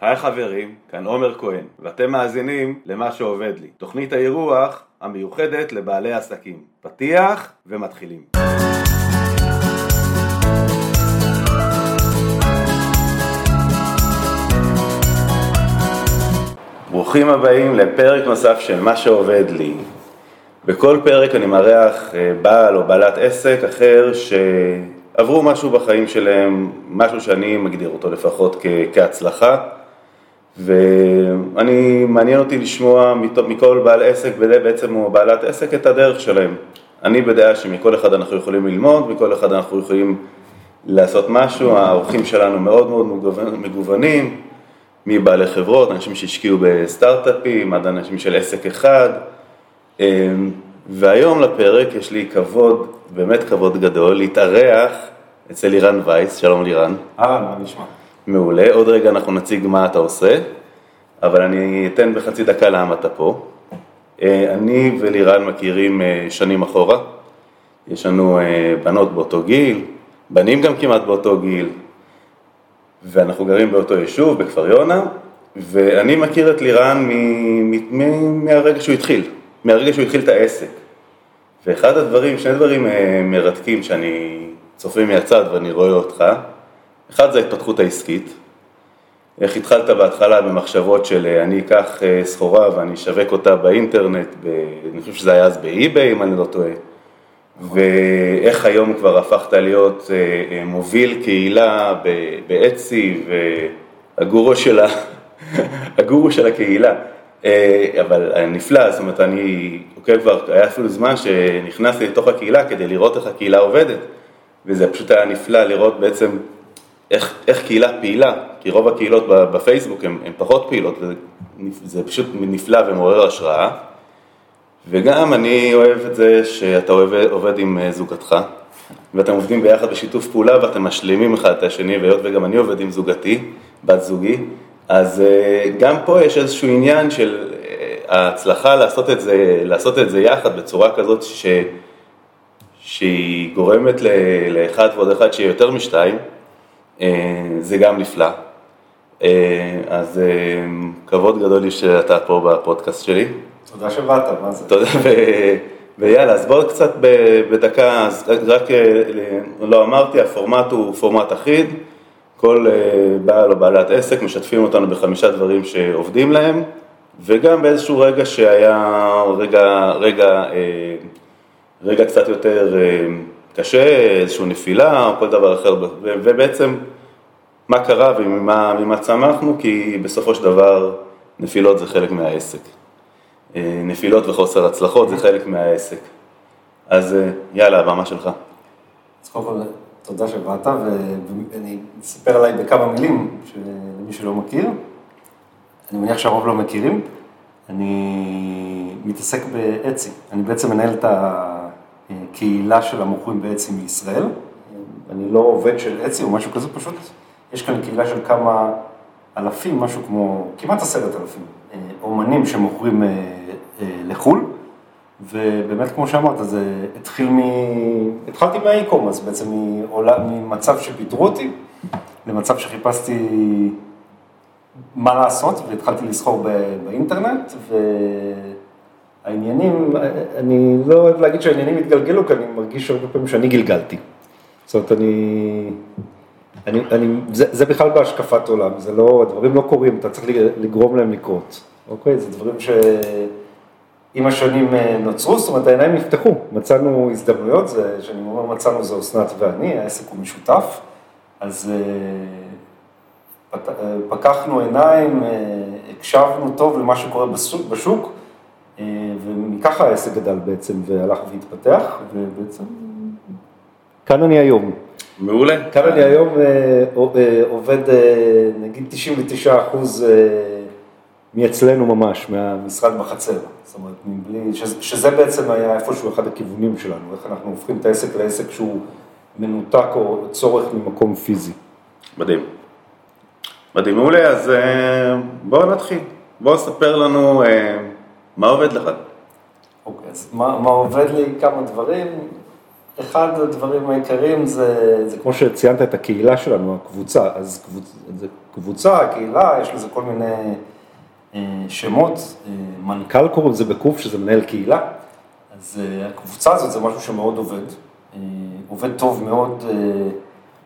היי חברים, כאן עומר כהן, ואתם מאזינים למה שעובד לי, תוכנית האירוח המיוחדת לבעלי עסקים. פתיח ומתחילים. ברוכים הבאים לפרק נוסף של מה שעובד לי. בכל פרק אני מארח אה, בעל או בעלת עסק אחר שעברו משהו בחיים שלהם, משהו שאני מגדיר אותו לפחות כ- כהצלחה. ואני, מעניין אותי לשמוע מכל בעל עסק, בעצם או בעלת עסק, את הדרך שלהם. אני בדעה שמכל אחד אנחנו יכולים ללמוד, מכל אחד אנחנו יכולים לעשות משהו, האורחים שלנו מאוד מאוד מגוונים, מבעלי חברות, אנשים שהשקיעו בסטארט-אפים, עד אנשים של עסק אחד. אמ, והיום לפרק יש לי כבוד, באמת כבוד גדול, להתארח אצל לירן וייס, שלום לירן. אהלן, מה נשמע? מעולה, עוד רגע אנחנו נציג מה אתה עושה, אבל אני אתן בחצי דקה למה אתה פה. אה, אני ולירן מכירים אה, שנים אחורה, יש לנו אה, בנות באותו גיל, בנים גם כמעט באותו גיל, ואנחנו גרים באותו יישוב, בכפר יונה, ואני מכיר את לירן מהרגע שהוא התחיל, מהרגע שהוא התחיל את העסק. ואחד הדברים, שני דברים מרתקים שאני צופה מהצד ואני רואה אותך, אחד זה ההתפתחות העסקית, איך התחלת בהתחלה במחשבות של אה, אני אקח אה, סחורה ואני אשווק אותה באינטרנט, ב... אני חושב שזה היה אז באי-ביי אם אני לא טועה, ואיך היום כבר הפכת להיות אה, מוביל קהילה באצי והגורו של, ה... הגורו של הקהילה, אבל נפלא, זאת אומרת אני עוקב כבר, היה אפילו זמן שנכנסתי לתוך הקהילה כדי לראות איך הקהילה עובדת, וזה פשוט היה נפלא לראות בעצם איך, איך קהילה פעילה, כי רוב הקהילות בפייסבוק הן פחות פעילות, וזה פשוט נפלא ומעורר השראה. וגם אני אוהב את זה שאתה אוהב, עובד עם אה, זוגתך, ואתם עובדים ביחד בשיתוף פעולה ואתם משלימים אחד את השני, והיות וגם אני עובד עם זוגתי, בת זוגי, אז אה, גם פה יש איזשהו עניין של אה, ההצלחה לעשות את זה, לעשות את זה יחד בצורה כזאת ש, שהיא גורמת לאחד ועוד אחד שיהיה יותר משתיים, זה גם נפלא. אה, אז אה, כבוד גדול לי שאתה פה בפודקאסט שלי. תודה שבאת, מה זה? תודה. ויאללה, אז בואו קצת בדקה, אז רק לא אמרתי, הפורמט הוא פורמט אחיד, כל בעל או בעלת עסק משתפים אותנו בחמישה דברים שעובדים להם, וגם באיזשהו רגע שהיה רגע, רגע, רגע קצת יותר קשה, איזושהי נפילה או כל דבר אחר, ובעצם מה קרה וממה צמחנו, כי בסופו של דבר נפילות זה חלק מהעסק. אה, נפילות וחוסר הצלחות זה חלק מהעסק. אז אה, יאללה, הבמה שלך. אז קודם כל, תודה שבאת, ואני אספר עליי בכמה מילים, למי שלא מכיר. אני מניח שהרוב לא מכירים. אני מתעסק באצי. אני בעצם מנהל את ה... קהילה של המוכרים בעצם מישראל. אני לא עובד של אצי או משהו כזה, פשוט יש כאן קהילה של כמה אלפים, משהו כמו כמעט עשרת אלפים, אה, אומנים שמוכרים אה, אה, לחו"ל, ובאמת כמו שאמרת, זה התחיל מ... התחלתי מהאי-קומרס, בעצם ממצב שפיטרו אותי למצב שחיפשתי מה לעשות, והתחלתי לסחור באינטרנט, ו... העניינים, אני לא אוהב להגיד שהעניינים התגלגלו, כי אני מרגיש הרבה פעמים שאני גלגלתי. זאת אומרת, אני, אני, אני זה, זה בכלל בהשקפת עולם, זה לא, הדברים לא קורים, אתה צריך לגרום להם לקרות, אוקיי? זה דברים שעם השנים אה, נוצרו, זאת אומרת, העיניים נפתחו, מצאנו הזדמנויות, זה, שאני אומר מצאנו זה אסנת ואני, העסק הוא משותף, אז אה, אה, פקחנו עיניים, הקשבנו טוב למה שקורה בשוק, אה, ומככה העסק גדל בעצם והלך והתפתח, ובעצם כאן אני היום. מעולה. כאן אני היום אה, אה, עובד נגיד 99 אחוז מאצלנו ממש, מהמשרד בחצר. זאת אומרת, מבלי, שזה בעצם היה איפשהו אחד הכיוונים שלנו, איך אנחנו הופכים את העסק לעסק שהוא מנותק או צורך ממקום פיזי. מדהים. מדהים, מעולה, אז בואו נתחיל. בואו ספר לנו מה עובד לך? אוקיי, אז מה, מה עובד לי? כמה דברים. אחד הדברים העיקריים זה, זה כמו שציינת את הקהילה שלנו, הקבוצה, אז קבוצ, קבוצה, קהילה, יש לזה כל מיני אה, שמות, אה, מנכ"ל קוראים לזה בקוף, שזה מנהל קהילה, אז אה, הקבוצה הזאת זה משהו שמאוד עובד, עובד טוב מאוד,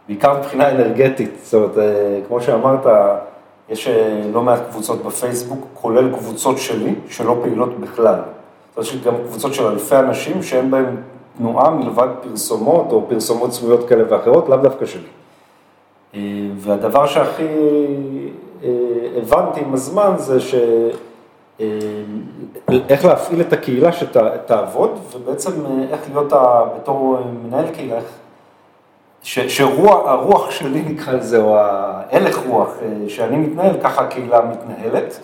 בעיקר מבחינה אנרגטית, זאת אומרת, כמו שאמרת, יש אה, לא מעט קבוצות בפייסבוק, כולל קבוצות שלי, שלא פעילות בכלל. יש גם קבוצות של אלפי אנשים שאין בהן תנועה מלבד פרסומות או פרסומות סמויות כאלה ואחרות, לאו דווקא שלי. אה, והדבר שהכי אה, הבנתי עם הזמן זה ש... איך להפעיל את הקהילה שתעבוד, ובעצם איך להיות בתור מנהל קהילה, איך- שהרוח שלי נקרא לזה, או ההלך רוח אה, שאני מתנהל, ככה הקהילה מתנהלת,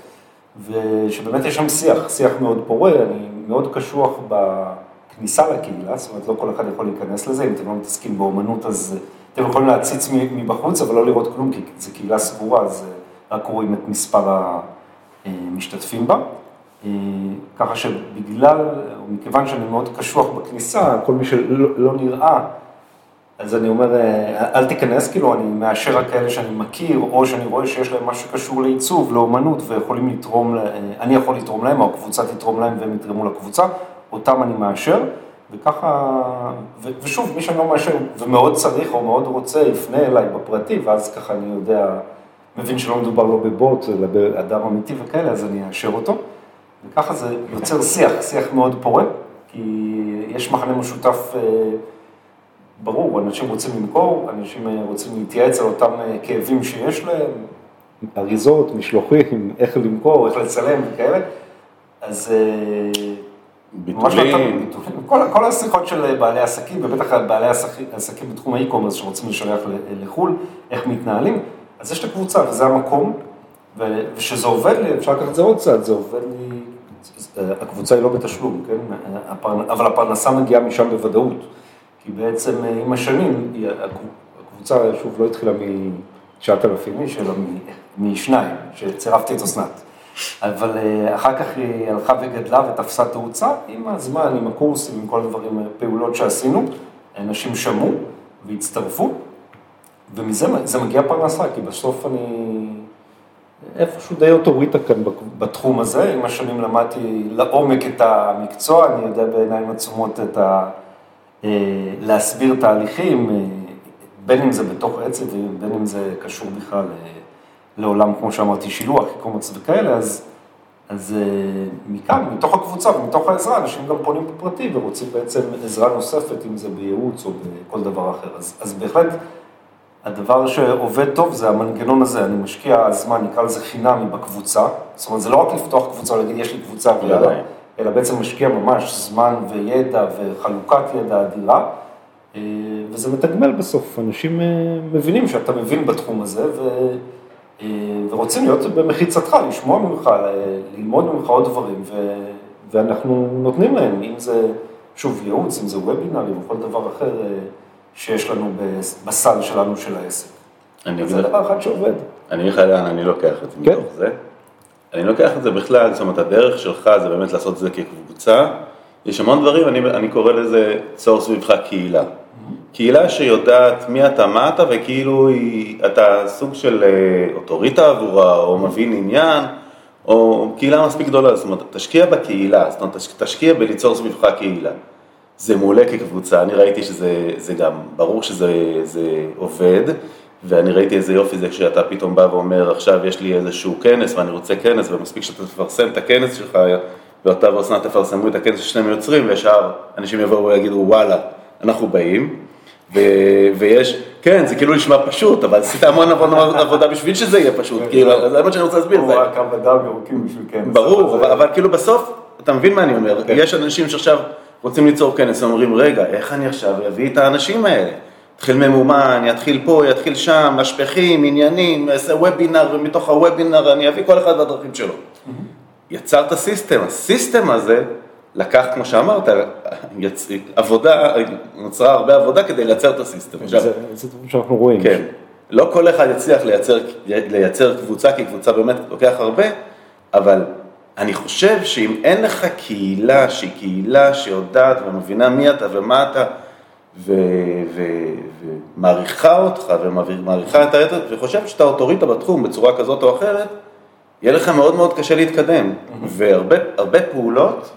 ושבאמת יש שם שיח, שיח מאוד פורה, אני מאוד קשוח בכניסה לקהילה, זאת אומרת לא כל אחד יכול להיכנס לזה, אם אתם לא מתעסקים באומנות אז אתם יכולים להציץ מבחוץ, אבל לא לראות כלום, כי זו קהילה סגורה, אז אה, רק רואים את מספר המשתתפים בה. אה, ככה שבגלל, או מכיוון שאני מאוד קשוח בכניסה, כל מי שלא לא נראה, אז אני אומר, אה, אל תיכנס, כאילו, אני מאשר רק כאלה שאני מכיר, או שאני רואה שיש להם משהו שקשור לעיצוב, לאומנות, ויכולים לתרום, אה, אני יכול לתרום להם, או הקבוצה תתרום להם והם יתרמו לקבוצה, אותם אני מאשר, וככה, ו- ושוב, מי שאני לא מאשר ומאוד צריך או מאוד רוצה, יפנה אליי בפרטי, ואז ככה אני יודע, מבין שלא מדובר לא בבוט, אלא באדם אמיתי וכאלה, אז אני אאשר אותו. וככה זה יוצר שיח, שיח מאוד פורה, כי יש מחנה משותף אה, ברור, אנשים רוצים למכור, אנשים אה, רוצים להתייעץ על אותם אה, כאבים שיש להם, אריזות, משלוחים, איך למכור, איך לצלם וכאלה, אז אה, לא ביטולים. כל, כל השיחות של בעלי עסקים, ובטח בעלי עסקים, עסקים בתחום האי-קומרס שרוצים לשלח לחו"ל, איך מתנהלים, אז יש את הקבוצה וזה המקום, ו- ושזה עובד לי, אפשר לקחת את זה עוד צעד, זה עובד לי, הקבוצה היא לא בתשלום, כן? אבל הפרנסה מגיעה משם בוודאות, כי בעצם אה, עם השנים, הקבוצה שוב לא התחילה מ-9,000 איש, אלא משניים, שצירפתי את אסנת. אבל אה, אחר כך היא הלכה וגדלה ותפסה תאוצה עם הזמן, עם הקורסים, עם כל הדברים, הפעולות שעשינו, אנשים שמעו והצטרפו, ומזה זה מגיע פרנסה, כי בסוף אני איפשהו די אוטוריטה כאן בתחום הזה, עם השנים למדתי לעומק את המקצוע, אני יודע בעיניים עצומות את ה... אה, להסביר תהליכים, אה, בין אם זה בתוך עצב ובין אם זה קשור בכלל אה, לעולם, כמו שאמרתי, שילוח, קומץ וכאלה, אז, אז מכאן, מתוך הקבוצה ומתוך העזרה, אנשים גם פונים בפרטי ורוצים בעצם עזרה נוספת, אם זה בייעוץ או בכל דבר אחר. אז, אז בהחלט, הדבר שעובד טוב זה המנגנון הזה, אני משקיע זמן, נקרא לזה חינמי בקבוצה, זאת אומרת, זה לא רק לפתוח קבוצה ולהגיד, יש לי קבוצה ויאללה, אלא בעצם משקיע ממש זמן וידע וחלוקת ידע אדירה, אה, וזה מתגמל בסוף, אנשים אה, מבינים שאתה מבין בתחום הזה, ו... אה, ורוצים להיות במחיצתך, לשמוע ממך, ללמוד ממך עוד דברים, ו... ואנחנו נותנים להם, אם זה, שוב, ייעוץ, אם זה וובינארים או כל דבר אחר שיש לנו בסל שלנו של העסק. זה דבר אחד שעובד. אני לאן אני לוקח את זה כן. מתוך זה. אני לוקח את זה בכלל, זאת אומרת, הדרך שלך זה באמת לעשות את זה כקבוצה. יש המון דברים, אני, אני קורא לזה צור סביבך קהילה. קהילה שיודעת מי אתה, מה אתה, וכאילו היא, אתה סוג של אה, אוטוריטה עבורה, או מבין עניין, או קהילה מספיק גדולה, זאת אומרת, תשקיע בקהילה, זאת אומרת, תש- תשקיע בליצור סביבך קהילה. זה מעולה כקבוצה, אני ראיתי שזה זה גם, ברור שזה זה עובד, ואני ראיתי איזה יופי זה כשאתה פתאום בא ואומר, עכשיו יש לי איזשהו כנס ואני רוצה כנס, ומספיק שאתה תפרסם את הכנס שלך, ואתה ואסנת תפרסמו את הכנס ששניהם יוצרים, וישר אנשים יבואו ויגידו, וואלה, אנחנו באים, ו- ויש, כן, זה כאילו נשמע פשוט, אבל עשית המון עבודה בשביל שזה יהיה פשוט, כאילו, זה מה שאני רוצה להסביר. הוא רק קו אדם ירוקים בשביל כנס. ברור, אבל אבל כאילו בסוף, אתה מבין מה אני אומר, כן. יש אנשים שעכשיו רוצים ליצור כנס, אומרים, רגע, איך אני עכשיו אביא את האנשים האלה? אתחיל ממומן, יתחיל פה, יתחיל שם, משפכים, עניינים, אעשה וובינר, ומתוך הוובינר אני אביא כל אחד והדרכים שלו. יצרת system, ה system הזה לקח, כמו שאמרת, יצ... עבודה, נוצרה הרבה עבודה כדי לייצר את ה system. עכשיו, זה דברים שאנחנו רואים. כן. לא כל אחד יצליח לייצר, לייצר קבוצה, כי קבוצה באמת לוקח הרבה, אבל אני חושב שאם אין לך קהילה שהיא קהילה שיודעת ומבינה מי אתה ומה אתה, ומעריכה אותך ומעריכה את הידע וחושבת שאתה אוטוריטה בתחום בצורה כזאת או אחרת, יהיה לך מאוד מאוד קשה להתקדם. והרבה פעולות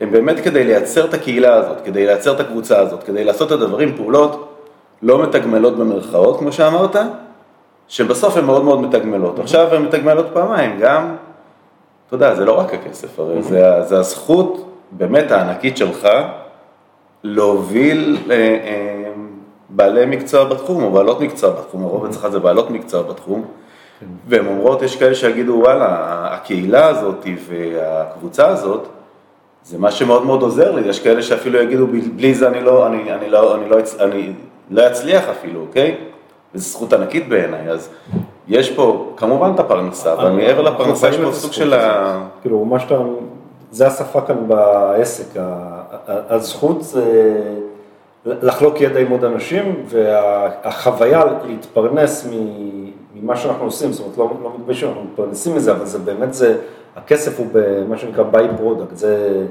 הן באמת כדי לייצר את הקהילה הזאת, כדי לייצר את הקבוצה הזאת, כדי לעשות את הדברים, פעולות לא מתגמלות במרכאות, כמו שאמרת, שבסוף הן מאוד מאוד מתגמלות. עכשיו הן מתגמלות פעמיים, גם, אתה יודע, זה לא רק הכסף, הרי זה, זה הזכות באמת הענקית שלך להוביל אה, אה, בעלי מקצוע בתחום, או בעלות מקצוע בתחום, הרוב אצלך זה בעלות מקצוע בתחום, והן אומרות, יש כאלה שיגידו, וואלה, הקהילה הזאת והקבוצה הזאת, זה מה שמאוד מאוד עוזר לי, יש כאלה שאפילו יגידו, בלי זה אני לא, אני, אני לא, אני לא, אני לא אצליח אפילו, אוקיי? וזו זכות ענקית בעיניי, אז יש פה כמובן את הפרנסה, אבל מעבר לפרנסה יש פה סוג של ה... כאילו, מה שאתה, זה השפה כאן בעסק, הזכות זה לחלוק ידע עם עוד אנשים, והחוויה להתפרנס ממה שאנחנו עושים, זאת אומרת, לא, לא מתביישים, אנחנו מתפרנסים מזה, אבל זה באמת, זה, הכסף הוא במה שנקרא by-product, זה,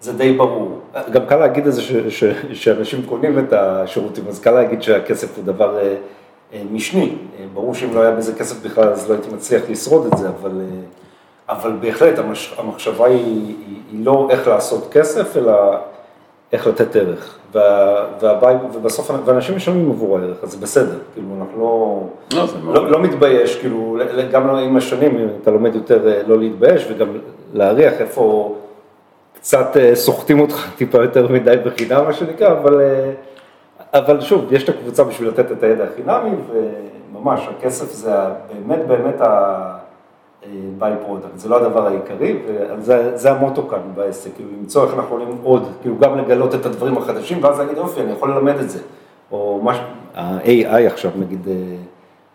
זה די ברור. גם קל להגיד את זה ש, ש, שאנשים קונים את השירותים, אז קל להגיד שהכסף הוא דבר אה, אה, משני. אה, ברור שאם לא היה בזה כסף בכלל, אז לא הייתי מצליח לשרוד את זה, אבל, אבל בהחלט המש, המחשבה היא, היא, היא לא איך לעשות כסף, אלא איך לתת ערך. וה, והבי, ובסוף, ואנשים משלמים עבור הערך, אז זה בסדר, כאילו, אנחנו לא, לא, לא, לא מתבייש, כאילו, גם לא עם השנים, אתה לומד יותר לא להתבייש, וגם להריח איפה קצת סוחטים אותך טיפה יותר מדי בחינם, מה שנקרא, אבל, אבל שוב, יש את הקבוצה בשביל לתת את הידע החינמי, וממש, הכסף זה באמת באמת ה... by-product, זה לא הדבר העיקרי, וזה המוטו כאן בעסק, כאילו למצוא איך אנחנו יכולים עוד, כאילו גם לגלות את הדברים החדשים, ואז להגיד אופה, אני יכול ללמד את זה, או משהו, ה-AI עכשיו נגיד,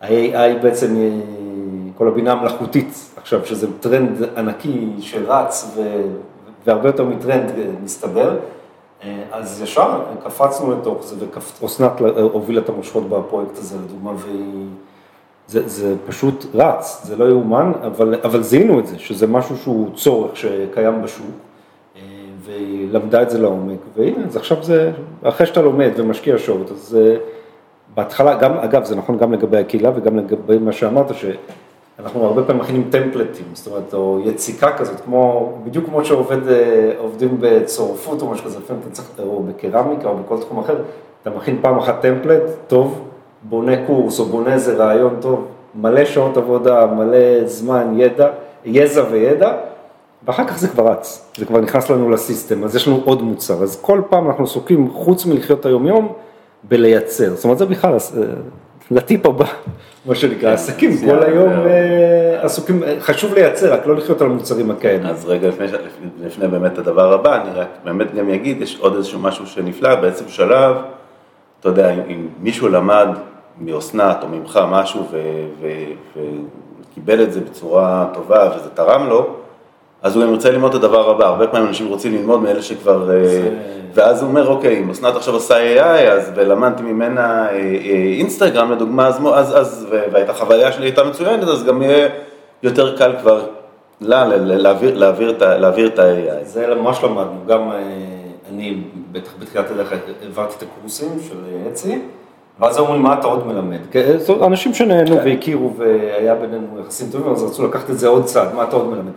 ה-AI בעצם, כל הבינה המלאכותית עכשיו, שזה טרנד ענקי שרץ ו... והרבה יותר מטרנד מסתבר, אז ישר קפצנו לתוך זה, ואסנת הובילה את המושכות בפרויקט הזה לדוגמה, והיא... זה, זה פשוט רץ, זה לא יאומן, אבל, אבל זיהינו את זה, שזה משהו שהוא צורך שקיים בשוק, אה, והיא למדה את זה לעומק, והנה, אז עכשיו זה, אחרי שאתה לומד ומשקיע שעות, אז אה, בהתחלה, גם, אגב, זה נכון גם לגבי הקהילה וגם לגבי מה שאמרת, שאנחנו הרבה פעמים מכינים טמפלטים, זאת אומרת, או יציקה כזאת, כמו, בדיוק כמו שעובדים אה, בצורפות או משהו כזה, לפעמים אתה צריך, או בקרמיקה או בכל תחום אחר, אתה מכין פעם אחת טמפלט, טוב, בונה קורס או בונה איזה רעיון טוב, מלא שעות עבודה, מלא זמן, ידע, יזע וידע, ואחר כך זה כבר רץ, זה כבר נכנס לנו לסיסטם, אז יש לנו עוד מוצר, אז כל פעם אנחנו עסוקים, חוץ מלחיות היום-יום, בלייצר, זאת אומרת זה בכלל אה, לטיפ הבא, מה שנקרא, עסקים כל היום אה, עסוקים, חשוב לייצר, רק לא לחיות על המוצרים הקיימים. אז רגע לפני, לפני באמת הדבר הבא, אני רק באמת גם אגיד, יש עוד איזשהו משהו שנפלא, בעצם שלב, אתה יודע, אם מישהו למד מאסנת או ממך משהו וקיבל את זה בצורה טובה וזה תרם לו, אז הוא גם ירצה ללמוד את הדבר הבא, הרבה פעמים אנשים רוצים ללמוד מאלה שכבר, אה, זה... ואז הוא אומר, אוקיי, אם אסנת עכשיו עושה AI, אז ולמדתי ממנה אה, אה, אינסטגרם לדוגמה, אז, אז, אז והייתה חוויה שלי הייתה מצוינת, אז גם יהיה יותר קל כבר לה, להעביר, להעביר, להעביר את ה-AI. זה ממש למדנו, גם אני בטח בתחילת הדרך העברתי את הקורסים של אצי, ואז אומרים, מה אתה עוד מלמד? אנשים שנהנו כן. והכירו והיה בינינו יחסים טובים, אז רצו לקחת את זה עוד צעד, מה אתה עוד מלמד?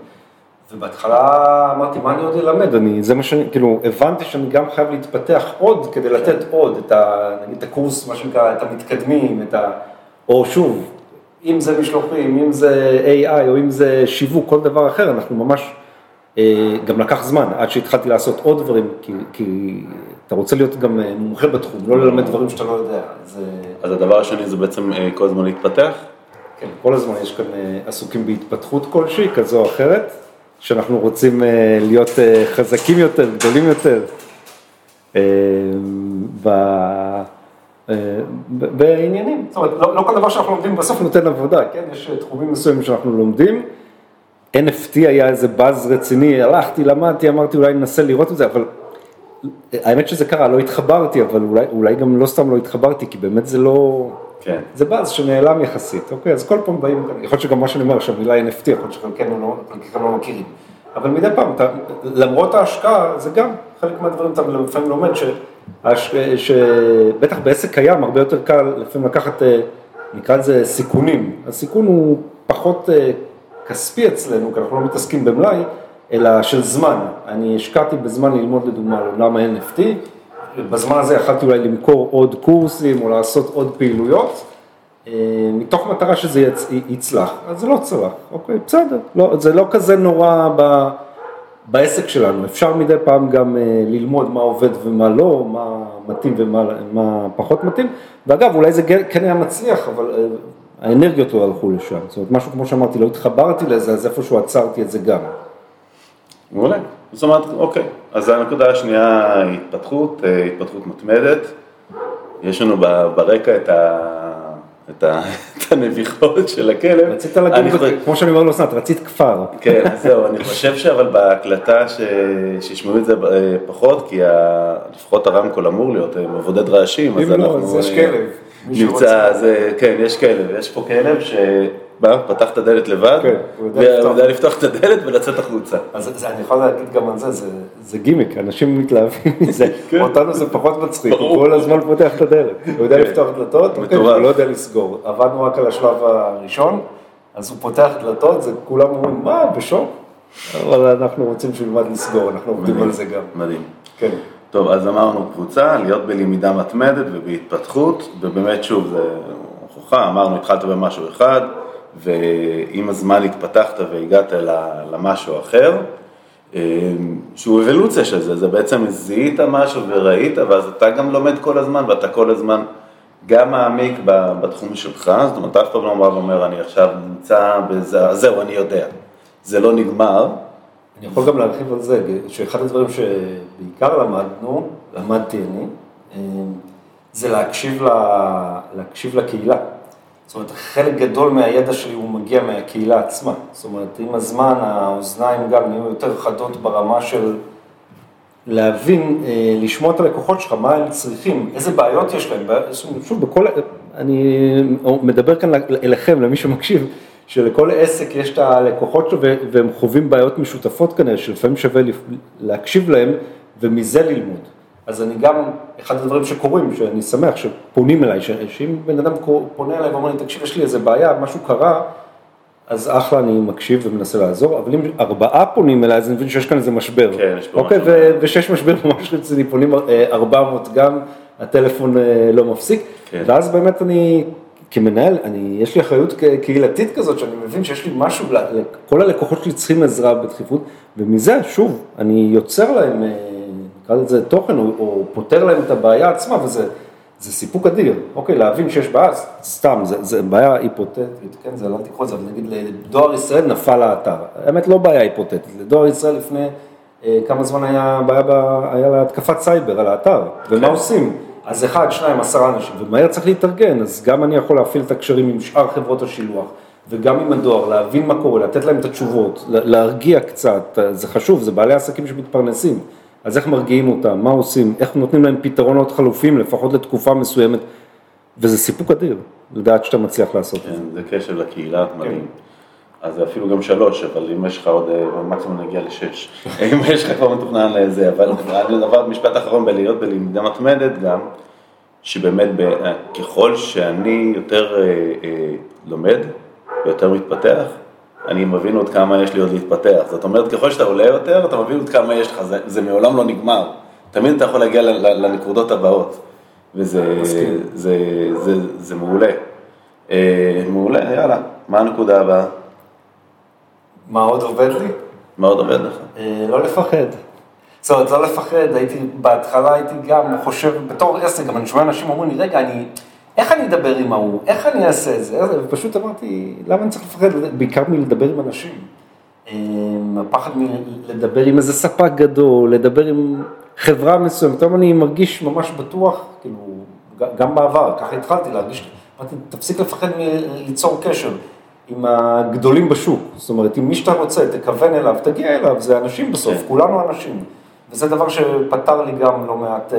ובהתחלה אמרתי, מה אני עוד אלמד? אני, זה מה שאני, כאילו, הבנתי שאני גם חייב להתפתח עוד כדי לתת עוד, את ה, נגיד, את הקורס, מה שנקרא, את המתקדמים, את ה... או שוב, אם זה משלוחים, אם זה AI או אם זה שיווק, כל דבר אחר, אנחנו ממש, גם לקח זמן עד שהתחלתי לעשות עוד דברים, כי, כי אתה רוצה להיות גם אה, מומחה בתחום, לא ללמד דברים שאתה לא יודע. אז, אז הדבר השני זה בעצם אה, כל הזמן להתפתח? כן, כל הזמן יש כאן עסוקים בהתפתחות כלשהי, כזו או אחרת. שאנחנו רוצים אה, להיות אה, חזקים יותר, גדולים יותר. אה, בעניינים, זאת אומרת, לא, לא כל דבר שאנחנו לומדים בסוף נותן עבודה, כן? יש תחומים מסוימים שאנחנו לומדים. NFT היה איזה באז רציני, הלכתי, למדתי, אמרתי אולי ננסה לראות את זה, אבל האמת שזה קרה, לא התחברתי, אבל אולי, אולי גם לא סתם לא התחברתי, כי באמת זה לא, כן. זה באז שנעלם יחסית, אוקיי? אז כל פעם באים, יכול להיות שגם מה שאני אומר עכשיו, מילה NFT, יכול להיות שחלקנו לא, חלקכם לא מכירים. אבל מדי פעם, אתה, למרות ההשקעה, זה גם חלק מהדברים, אתה לפעמים לומד הש- שבטח בעסק קיים הרבה יותר קל לפעמים לקחת, אה, נקרא לזה סיכונים. הסיכון הוא פחות אה, כספי אצלנו, כי אנחנו לא מתעסקים במלאי, אלא של זמן. אני השקעתי בזמן ללמוד לדוגמה על עולם ה-NFT, בזמן הזה יכלתי אולי למכור עוד קורסים או לעשות עוד פעילויות, אה, מתוך מטרה שזה יצ- יצלח, אז זה לא צלח, אוקיי, בסדר, לא, זה לא כזה נורא ב, בעסק שלנו, אפשר מדי פעם גם אה, ללמוד מה עובד ומה לא, מה מתאים ומה מה פחות מתאים, ואגב, אולי זה כן- היה מצליח, אבל אה, האנרגיות לא הלכו לשם, זאת אומרת, משהו כמו שאמרתי, לא התחברתי לזה, אז איפשהו עצרתי את זה גם. מעולה. זאת אומרת, אוקיי. אז הנקודה השנייה היא התפתחות, אה, התפתחות מתמדת. יש לנו ברקע את, ה, את, ה, את הנביחות של הכלב. רצית לגור, חושב- כמו שאני אומר לאסנת, רצית כפר. כן, זהו, אני חושב שאבל בהקלטה ש... שישמעו את זה אה, פחות, כי ה... לפחות הרמקול אמור להיות אה, מבודד רעשים, אז אם לא, אנחנו... אז יש כלב. נמצא, אה, כן, יש כלב, יש פה כלב שבא, פתח את הדלת לבד, כן, הוא יודע לפתוח. את הדלת ולצאת החוצה. אז זה, אני יכול להגיד גם על זה, זה, זה גימיק, אנשים מתלהבים מזה, כן. אותנו זה פחות מצחיק, הוא. כל הזמן פותח את הדלת, הוא יודע כן. לפתוח דלתות, אוקיי. הוא לא יודע לסגור, עבדנו רק על השלב הראשון, אז הוא פותח דלתות, זה כולם אומרים, מה, בשוק? אבל אנחנו רוצים שהוא ילמד לסגור, אנחנו עובדים על זה גם, מדהים. כן. טוב, אז אמרנו קבוצה, להיות בלמידה מתמדת ובהתפתחות, ובאמת שוב, זה הוכחה, אמרנו, התחלת במשהו אחד, ועם הזמן התפתחת והגעת למשהו אחר, אה, שהוא אבולוציה של זה, זה בעצם זיהית משהו וראית, ואז אתה גם לומד כל הזמן, ואתה כל הזמן גם מעמיק בתחום שלך, זאת אומרת, אף פעם לא אמר ואומר, אני עכשיו נמצא בזה, זהו, אני יודע. זה לא נגמר, אני יכול גם להרחיב על זה, שאחד הדברים שבעיקר למדנו, למדתי אני, אה, זה להקשיב, ל... להקשיב לקהילה. זאת אומרת, חלק גדול מהידע שלי הוא מגיע מהקהילה עצמה. זאת אומרת, עם הזמן האוזניים גם נהיו יותר חדות ברמה של להבין, אה, לשמוע את הלקוחות שלך, מה הם צריכים, איזה בעיות יש להם. שוב, בכל, אני מדבר כאן אליכם, למי שמקשיב, שלכל עסק יש את הלקוחות שלו והם חווים בעיות משותפות כנראה, שלפעמים שווה להקשיב להם ומזה ללמוד. אז אני גם, אחד הדברים שקורים, שאני שמח שפונים אליי, שאם בן אדם פונה אליי ואומר לי, תקשיב, יש לי איזה בעיה, משהו קרה, אז אחלה, אני מקשיב ומנסה לעזור, אבל אם ארבעה פונים אליי, אז אני מבין שיש כאן איזה משבר. כן, יש פה אוקיי, משהו. ו- ושיש משבר ממש רציני, פונים אה, 400 גם, הטלפון אה, לא מפסיק, כן. ואז באמת אני, כמנהל, אני, יש לי אחריות קהילתית כזאת, שאני מבין שיש לי משהו, כל הלקוחות שלי צריכים עזרה בדחיפות, ומזה, שוב, אני יוצר להם, אה, נקרא לזה תוכן, או, או פותר להם את הבעיה עצמה, וזה זה סיפוק אדיר. אוקיי, להבין שיש בעיה, סתם, זה, זה בעיה היפותטית, כן, זה, לא תיקחו את זה, אבל נגיד לדואר ישראל נפל האתר. האמת, לא בעיה היפותטית, לדואר ישראל לפני אה, כמה זמן היה בעיה, היה לה התקפת סייבר על האתר, ומה כן. עושים? אז אחד, שניים, עשרה אנשים, ומהר צריך להתארגן, אז גם אני יכול להפעיל את הקשרים עם שאר חברות השילוח, וגם עם הדואר, להבין מה קורה, לתת להם את התשובות, לה- להרגיע קצת, זה חשוב, זה בעלי עסקים שמתפרנסים, אז איך מרגיעים אותם, מה עושים, איך נותנים להם פתרונות חלופים, לפחות לתקופה מסוימת, וזה סיפוק אדיר, לדעת שאתה מצליח לעשות את זה. כן, זה קשב לקהילה, מדהים. אז זה אפילו גם שלוש, אבל אם יש לך עוד, אה, מקסימום נגיע לשש. אם יש לך כבר מתוכנן לזה, אבל אני דבר, משפט אחרון בלהיות בלמידה מתמדת גם, שבאמת ב- ככל שאני יותר אה, אה, לומד ויותר מתפתח, אני מבין עוד כמה יש לי עוד להתפתח. זאת אומרת, ככל שאתה עולה יותר, אתה מבין עוד כמה יש לך, זה, זה מעולם לא נגמר. תמיד אתה יכול להגיע לנקודות הבאות, וזה. זה, זה, זה, זה מעולה. אה, מעולה, יאללה, מה הנקודה הבאה? מה עוד עובד לי? מה עוד עובד לך? אה, לא לפחד. זאת אומרת, לא לפחד, הייתי, בהתחלה הייתי גם חושב, בתור עסק, גם אני שומע אנשים אומרים לי, רגע, אני, איך אני אדבר עם ההוא, איך אני אעשה את זה, ופשוט אמרתי, למה אני צריך לפחד, בעיקר מלדבר עם אנשים. אה, הפחד מלדבר עם איזה ספק גדול, לדבר עם חברה מסוימת, היום אני מרגיש ממש בטוח, כאילו, גם בעבר, ככה התחלתי להרגיש, אמרתי, תפסיק לפחד מליצור קשר. עם הגדולים בשוק, זאת אומרת, אם מי שאתה רוצה, תכוון אליו, תגיע אליו, זה אנשים בסוף, כן. כולנו אנשים. וזה דבר שפתר לי גם לא מעט,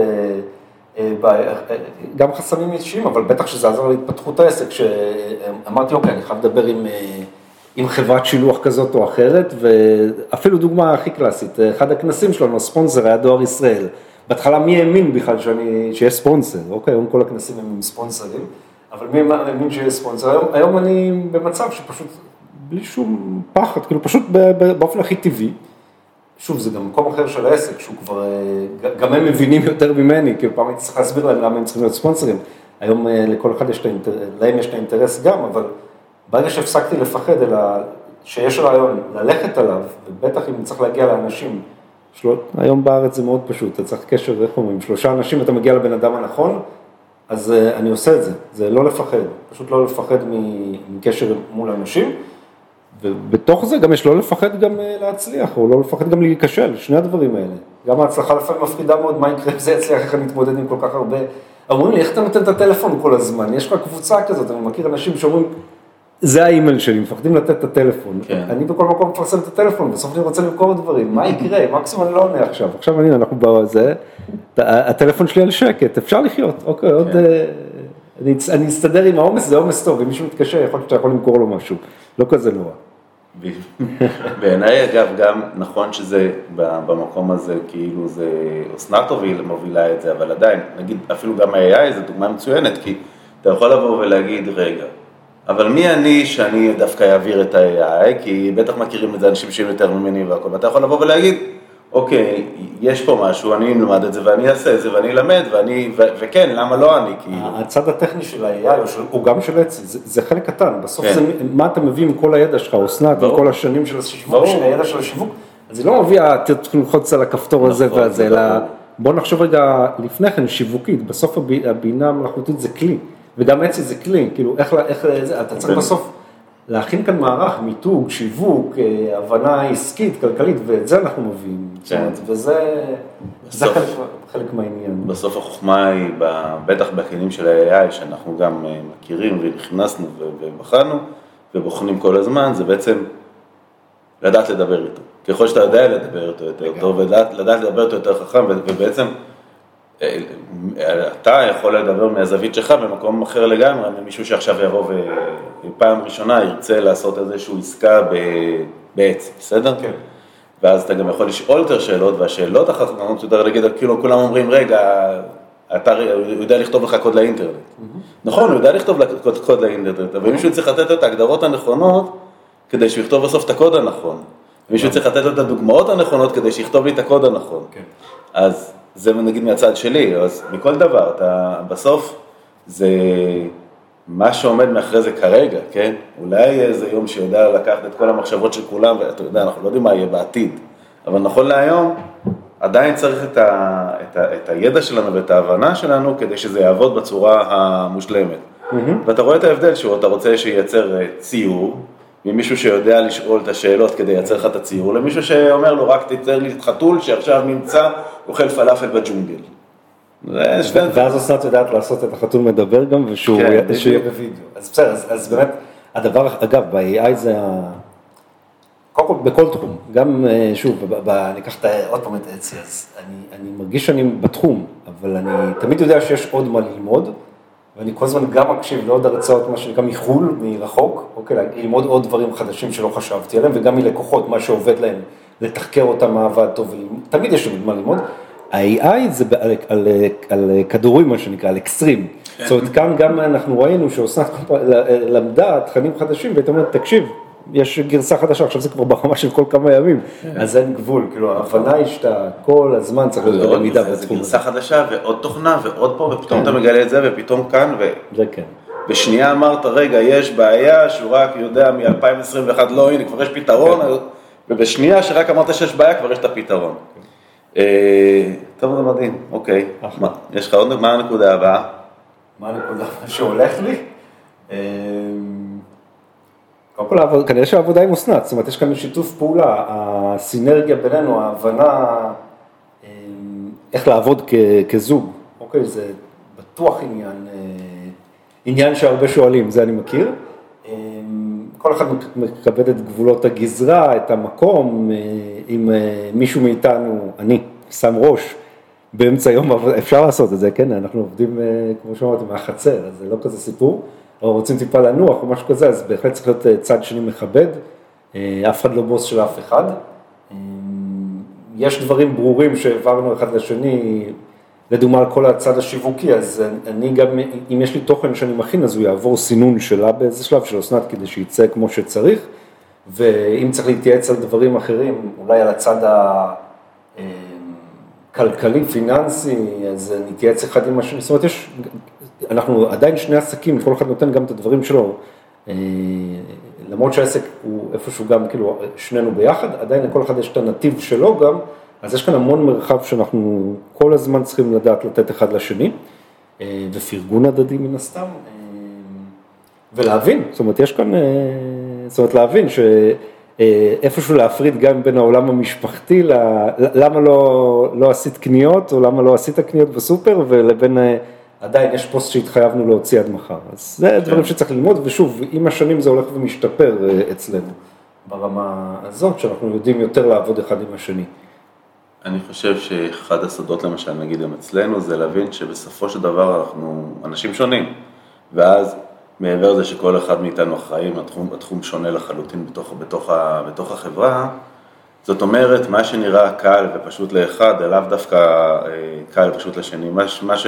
אה, אה, אה, גם חסמים אישיים, אבל בטח שזה עזר להתפתחות העסק, שאמרתי, אוקיי, אני חייב לדבר עם, עם חברת שילוח כזאת או אחרת, ואפילו דוגמה הכי קלאסית, אחד הכנסים שלנו, הספונסר היה דואר ישראל. בהתחלה מי האמין בכלל שאני, שיש ספונסר, אוקיי, היום כל הכנסים הם ספונסרים, אבל מי האמין שיש ספונסר, היום, היום אני במצב שפשוט בלי שום פחד, כאילו פשוט באופן הכי טבעי. שוב, זה גם מקום אחר של העסק, שהוא כבר, אה, גם הם מבינים יותר ממני, כי פעם הייתי צריך להסביר להם למה הם צריכים להיות ספונסרים. היום אה, לכל אחד יש את האינטרס, להם יש את האינטרס גם, אבל ברגע שהפסקתי לפחד, אלא שיש רעיון ללכת עליו, ובטח אם צריך להגיע לאנשים, שלו, היום בארץ זה מאוד פשוט, אתה צריך קשר, איך אומרים, שלושה אנשים, אתה מגיע לבן אדם הנכון, אז אה, אני עושה את זה, זה לא לפחד, פשוט לא לפחד מקשר מול אנשים. ובתוך זה גם יש לא לפחד גם אה, להצליח, או לא לפחד גם להיכשל, שני הדברים האלה. גם ההצלחה לפעמים מפחידה מאוד, מה יקרה אם זה יצליח, איך אני מתמודד עם כל כך הרבה. אומרים לי, איך אתה נותן את הטלפון כל הזמן? יש לך קבוצה כזאת, אני מכיר אנשים שאומרים, זה האימייל שלי, מפחדים לתת את הטלפון. כן. אני בכל מקום מפרסם את הטלפון, בסוף אני רוצה למכור דברים, מה יקרה? מקסימום אני לא עונה עכשיו. עכשיו אני, אנחנו בזה, הטלפון שלי על שקט, אפשר לחיות, אוקיי, עוד... כן. אה, אני אסתדר עם העומס, זה עומס טוב, אם מישהו מתקשר, יכול להיות שאתה יכול למכור לו משהו, לא כזה נורא. בעיניי אגב גם נכון שזה במקום הזה כאילו זה אסנת מובילה את זה, אבל עדיין, נגיד אפילו גם ה-AI זה דוגמה מצוינת, כי אתה יכול לבוא ולהגיד רגע, אבל מי אני שאני דווקא אעביר את ה-AI, כי בטח מכירים את זה אנשים שהם יותר ממני והכל, ואתה יכול לבוא ולהגיד, אוקיי, יש פה משהו, אני אלמד את זה ואני אעשה את זה ואני אלמד ואני, ו- וכן, למה לא אני? כי... הצד הטכני של ה-AI הוא גם של עץ, זה, זה חלק קטן, בסוף כן. זה מה אתה מביא עם כל הידע שלך, אסנת, עם כל השנים של השיווק, של הידע של השיווק, זה לא מביא, צריכים ללחוץ על הכפתור הזה נכון, והזה, אלא בוא נחשוב רגע לפני כן, שיווקית, בסוף הבינה המלאכותית זה כלי, וגם עץ זה כלי, כאילו איך, איך, אתה צריך בסוף... להכין כאן מערך, מיתוג, שיווק, אה, הבנה עסקית, כלכלית, ואת זה אנחנו מביאים. כן. וזה בסוף, חלק, חלק מהעניין. בסוף החוכמה היא, בטח בכלים של ה-AI, שאנחנו גם אה, מכירים ונכנסנו ובחנו, ובוחנים כל הזמן, זה בעצם לדעת לדבר איתו. ככל שאתה יודע לדבר איתו יותר טוב, ולדעת לדבר איתו יותר חכם, ובעצם אתה יכול לדבר מהזווית שלך במקום אחר לגמרי, ממישהו שעכשיו יבוא ופעם ראשונה ירצה לעשות איזושהי עסקה בעץ, בסדר? כן. ואז אתה גם יכול לשאול יותר שאלות, והשאלות החכמות יותר להגיד, כאילו כולם אומרים, רגע, אתה, יודע לכתוב לך קוד לאינטרנט. נכון, הוא יודע לכתוב קוד לאינטרנט, אבל מישהו צריך לתת את ההגדרות הנכונות כדי שהוא יכתוב בסוף את הקוד הנכון. מישהו צריך לתת את הדוגמאות הנכונות כדי שיכתוב לי את הקוד הנכון. כן. אז זה נגיד מהצד שלי, אז מכל דבר, אתה בסוף זה מה שעומד מאחורי זה כרגע, כן? אולי איזה יום שיודע לקחת את כל המחשבות של כולם, ואתה יודע, אנחנו לא יודעים מה יהיה בעתיד, אבל נכון להיום, עדיין צריך את, ה, את, ה, את הידע שלנו ואת ההבנה שלנו כדי שזה יעבוד בצורה המושלמת. Mm-hmm. ואתה רואה את ההבדל שהוא, אתה רוצה שייצר אה, ציור, ממישהו שיודע לשאול את השאלות כדי לייצר לך את הציור, למישהו שאומר לו רק תיצר לי את חתול שעכשיו נמצא, אוכל פלאפל בג'ונגל. ואז אסנת יודעת לעשות את החתול מדבר גם, ושהוא כן, יהיה בווידאו. אז בסדר, אז באמת, הדבר, אגב, ב-AI זה ה... קודם כל, בכל תחום, גם, אה, שוב, אני אקח עוד פעם את אצי, אז אני מרגיש שאני בתחום, אבל אני תמיד יודע שיש עוד מה ללמוד. ואני כל הזמן גם מקשיב לעוד הרצאות, מה שנקרא מחו"ל, מרחוק, אוקיי, ללמוד עוד דברים חדשים שלא חשבתי עליהם, וגם מלקוחות, מה שעובד להם, לתחקר אותם מה עבד טוב, תמיד יש מה ללמוד. ה-AI זה על, על, על כדורים, מה שנקרא, על אקסטרים. כן. זאת אומרת, כאן גם אנחנו ראינו שאוסנת למדה תכנים חדשים, והייתה אומרת, תקשיב, יש גרסה חדשה, עכשיו זה כבר ברמה של כל כמה ימים, כן. אז אין גבול, כאילו ההבנה היא שאתה כל הזמן צריך להיות בלמידה בתחום הזה. זה גרסה חדשה ועוד תוכנה ועוד פה, ופתאום כן. אתה מגלה את זה, ופתאום כאן, ו... זה כן. בשנייה אמרת, רגע, יש בעיה שהוא רק יודע מ-2021, לא, הנה, כבר יש פתרון, כן. ובשנייה שרק אמרת שיש בעיה, כבר יש את הפתרון. אה, טוב, זה מדהים, אוקיי. יש לך עוד, מה הנקודה הבאה? מה הנקודה שהולך לי? אה, קודם כל, כנראה שהעבודה עם אסנת, זאת אומרת, יש כאן שיתוף פעולה, הסינרגיה בינינו, ההבנה אמ, איך לעבוד כזוג, אוקיי, זה בטוח עניין, אה, עניין שהרבה שואלים, זה אני מכיר. אמ, כל אחד מכבד את גבולות הגזרה, את המקום, אה, אם אה, מישהו מאיתנו, אני, שם ראש באמצע יום, אפשר לעשות את זה, כן, אנחנו עובדים, כמו שאמרתי, מהחצר, אז זה לא כזה סיפור. או רוצים טיפה לנוח או משהו כזה, אז בהחלט צריך להיות אה, צד שני מכבד, אה, אף אחד לא בוס של אף אחד. אה, יש דברים ברורים שהעברנו אחד לשני, לדוגמה על כל הצד השיווקי, אז אני גם, אם יש לי תוכן שאני מכין, אז הוא יעבור סינון שלה באיזה שלב של אסנת כדי שיצא כמו שצריך, ואם צריך להתייעץ על דברים אחרים, אולי על הצד הכלכלי, פיננסי, אז נתייעץ אחד עם השני, זאת אומרת, יש, אנחנו עדיין שני עסקים, כל אחד נותן גם את הדברים שלו. אה, למרות שהעסק הוא איפשהו גם, כאילו, שנינו ביחד, עדיין לכל אחד יש את הנתיב שלו גם, אז יש כאן המון מרחב שאנחנו כל הזמן צריכים לדעת לתת אחד לשני, אה, ופרגון הדדי מן הסתם, אה, ולהבין, זאת אומרת, יש כאן, זאת אומרת, להבין שאיפשהו להפריד גם בין העולם המשפחתי, למה לא, לא עשית קניות, או למה לא עשית קניות בסופר, ולבין... עדיין יש פוסט שהתחייבנו להוציא עד מחר. אז זה כן. דברים שצריך ללמוד, ושוב, עם השנים זה הולך ומשתפר אה, אצלנו, ברמה הזאת, שאנחנו יודעים יותר לעבוד אחד עם השני. אני חושב שאחד הסודות למשל, נגיד גם אצלנו, זה להבין שבסופו של דבר אנחנו אנשים שונים, ואז מעבר לזה שכל אחד מאיתנו אחראים, התחום, התחום שונה לחלוטין בתוך, בתוך, בתוך החברה, זאת אומרת, מה שנראה קל ופשוט לאחד, לאו דווקא אה, קל ופשוט לשני. מה, מה ש...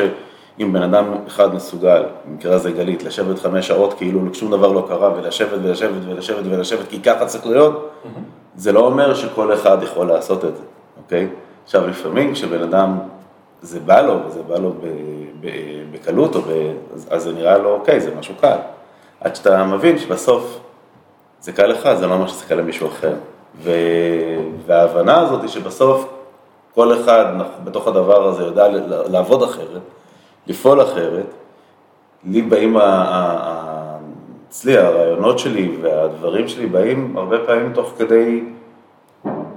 אם בן אדם אחד מסוגל, במקרה הזה גלית, לשבת חמש שעות כאילו שום דבר לא קרה ולשבת ולשבת ולשבת ולשבת כי ככה צריך להיות, mm-hmm. זה לא אומר שכל אחד יכול לעשות את זה, אוקיי? עכשיו לפעמים כשבן אדם, זה בא לו, וזה בא לו בקלות, ב, אז, אז זה נראה לו, אוקיי, זה משהו קל. עד שאתה מבין שבסוף זה קל לך, זה לא אומר שזה קל למישהו אחר. ו, וההבנה הזאת היא שבסוף כל אחד בתוך הדבר הזה יודע לעבוד אחרת. לפעול אחרת, לי באים, אצלי הרעיונות שלי והדברים שלי באים הרבה פעמים תוך כדי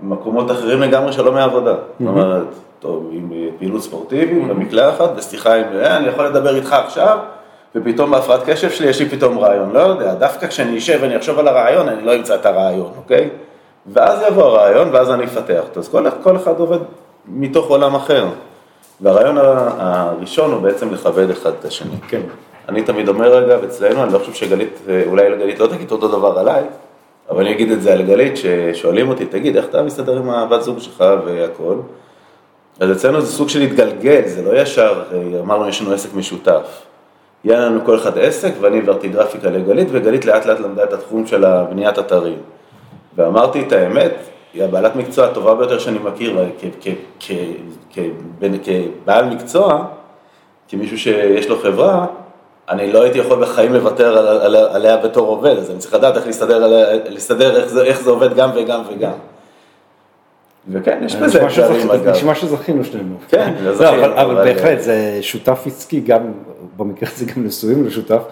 מקומות אחרים לגמרי שלא מעבודה. זאת אומרת, טוב, עם פעילות ספורטיבית, במקלחת, בשיחה עם, אה, אני יכול לדבר איתך עכשיו, ופתאום בהפרעת קשב שלי יש לי פתאום רעיון, לא יודע, דווקא כשאני אשב ואני אחשוב על הרעיון, אני לא אמצא את הרעיון, אוקיי? ואז יבוא הרעיון, ואז אני אפתח אותו. אז כל, כל אחד עובד מתוך עולם אחר. והרעיון הראשון הוא בעצם לכבד אחד את השני. כן. אני תמיד אומר, אגב, אצלנו, אני לא חושב שגלית, אולי לגלית לא תגיד אותו דבר עליי, אבל אני אגיד את זה על גלית, ששואלים אותי, תגיד, איך אתה מסתדר עם הבת זוג שלך והכל? אז אצלנו זה סוג של התגלגל, זה לא ישר, אמרנו, יש לנו עסק משותף. יהיה לנו כל אחד עסק, ואני העברתי גרפיקה לגלית, וגלית לאט לאט למדה את התחום של בניית אתרים. ואמרתי את האמת, היא הבעלת מקצוע הטובה ביותר שאני מכיר, כבעל מקצוע, כמישהו שיש לו חברה, אני לא הייתי יכול בחיים לוותר על, על, עליה בתור עובד, אז אני צריך לדעת איך להסתדר, על, להסתדר איך, זה, איך זה עובד גם וגם וגם. וכן, יש בזה אפשרים אגב. נשמע שזכינו שנינו. כן, לא, זכינו. אבל, אבל בהחלט, זה שותף עסקי, גם, במקרה הזה גם נשואים לשותף,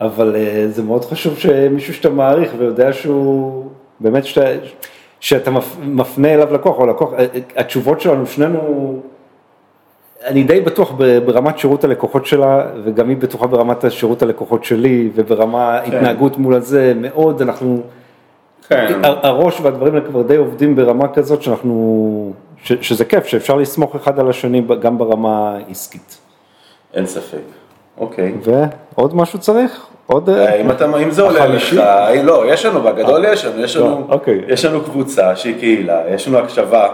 אבל אה, זה מאוד חשוב שמישהו שאתה מעריך ויודע שהוא, באמת שאתה... שאתה מפנה אליו לקוח, או לקוח, התשובות שלנו, שנינו, אני די בטוח ברמת שירות הלקוחות שלה, וגם היא בטוחה ברמת השירות הלקוחות שלי, וברמה כן. התנהגות מול הזה, מאוד, אנחנו, כן. הראש והדברים האלה כבר די עובדים ברמה כזאת שאנחנו, ש, שזה כיף, שאפשר לסמוך אחד על השני גם ברמה עסקית. אין ספק, אוקיי. ועוד משהו צריך? עוד... אה, אם, אתה, אם זה עולה לך, לא, יש לנו, בגדול יש לנו, יש לנו, לא, אוקיי. יש לנו קבוצה שהיא קהילה, יש לנו הקשבה,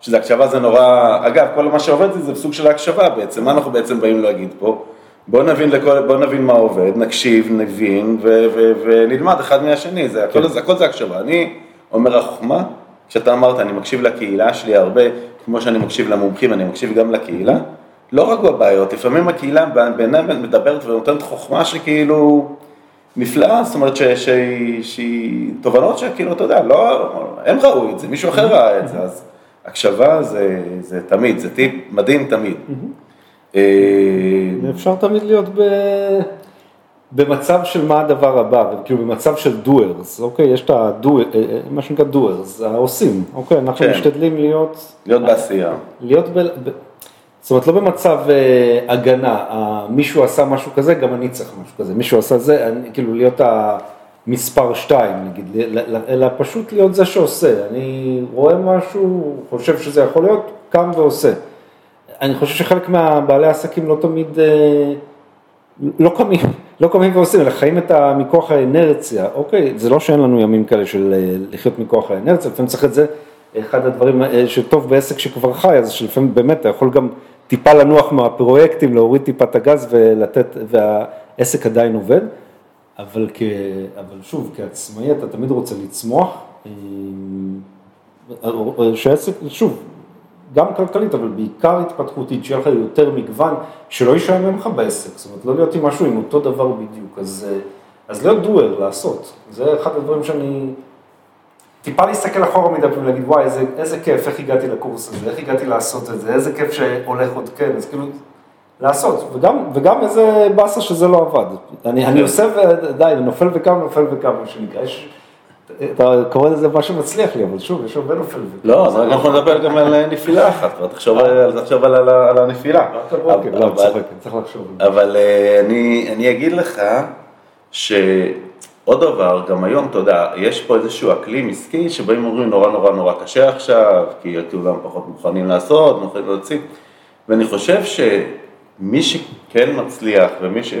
שזה הקשבה זה נורא, אגב, כל מה שעובד זה סוג של הקשבה בעצם, מה אנחנו בעצם באים להגיד פה? בוא נבין, לכל, בוא נבין מה עובד, נקשיב, נבין ו, ו, ונלמד אחד מהשני, זה, הכל, כן. זה, הכל זה הקשבה. אני אומר החוכמה, כשאתה אמרת, אני מקשיב לקהילה שלי הרבה, כמו שאני מקשיב למומחים, אני מקשיב גם לקהילה. לא רק בבעיות, לפעמים הקהילה בעיניי מדברת ונותנת חוכמה שכאילו נפלאה, זאת אומרת שהיא תובנות שכאילו, אתה יודע, לא, הם ראו את זה, מישהו אחר ראה את זה, אז הקשבה זה, זה תמיד, זה טיפ מדהים תמיד. אה, אפשר תמיד להיות ב... במצב של מה הדבר הבא, כאילו במצב של doers, אוקיי? יש את ה-do, אה, אה, מה שנקרא doers, העושים, אוקיי? אנחנו כן. משתדלים להיות... להיות בעשייה. להיות ב... זאת אומרת, לא במצב אה, הגנה, אה, מישהו עשה משהו כזה, גם אני צריך משהו כזה, מישהו עשה זה, אני, כאילו להיות המספר שתיים נגיד, אלא פשוט להיות זה שעושה, אני רואה משהו, חושב שזה יכול להיות, קם ועושה. אני חושב שחלק מהבעלי העסקים לא תמיד, אה, לא קמים, לא קמים ועושים, אלא חיים את ה, מכוח האנרציה, אוקיי, זה לא שאין לנו ימים כאלה של לחיות מכוח האנרציה, לפעמים צריך את זה אחד הדברים אה, שטוב בעסק שכבר חי, אז שלפעמים באמת אתה יכול גם טיפה לנוח מהפרויקטים, להוריד טיפה את הגז ולתת, והעסק עדיין עובד, אבל, כ, אבל שוב, כעצמאי אתה תמיד רוצה לצמוח, שהעסק, שוב, גם כלכלית, אבל בעיקר התפתחותית, שיהיה לך יותר מגוון, שלא ישעמם לך בעסק, זאת אומרת, לא להיות עם משהו עם אותו דבר בדיוק, אז, אז להיות דואר, לעשות, זה אחד הדברים שאני, טיפה להסתכל אחורה מדי פעם ולהגיד, וואי, איזה, איזה כיף, איך הגעתי לקורס הזה, איך הגעתי לעשות את זה, איזה כיף שהולך עוד כן, אז כאילו, לעשות, וגם, וגם איזה באסה שזה לא עבד. אני, אני עושה ודי, אני נופל וקם, נופל וקם, מה שנקרא, יש... אתה קורא לזה מה שמצליח לי, אבל שוב, יש הרבה נופל. לא, אז אנחנו נדבר גם על נפילה אחת, תחשוב על הנפילה. לא, צריך לחשוב. אבל אה, אני אגיד לך, ש... עוד דבר, גם היום, אתה יודע, יש פה איזשהו אקלים עסקי שבאים ואומרים נורא נורא נורא קשה עכשיו, כי כולם פחות מוכנים לעשות, מוכנים להוציא, ואני חושב שמי שכן מצליח ומי ש...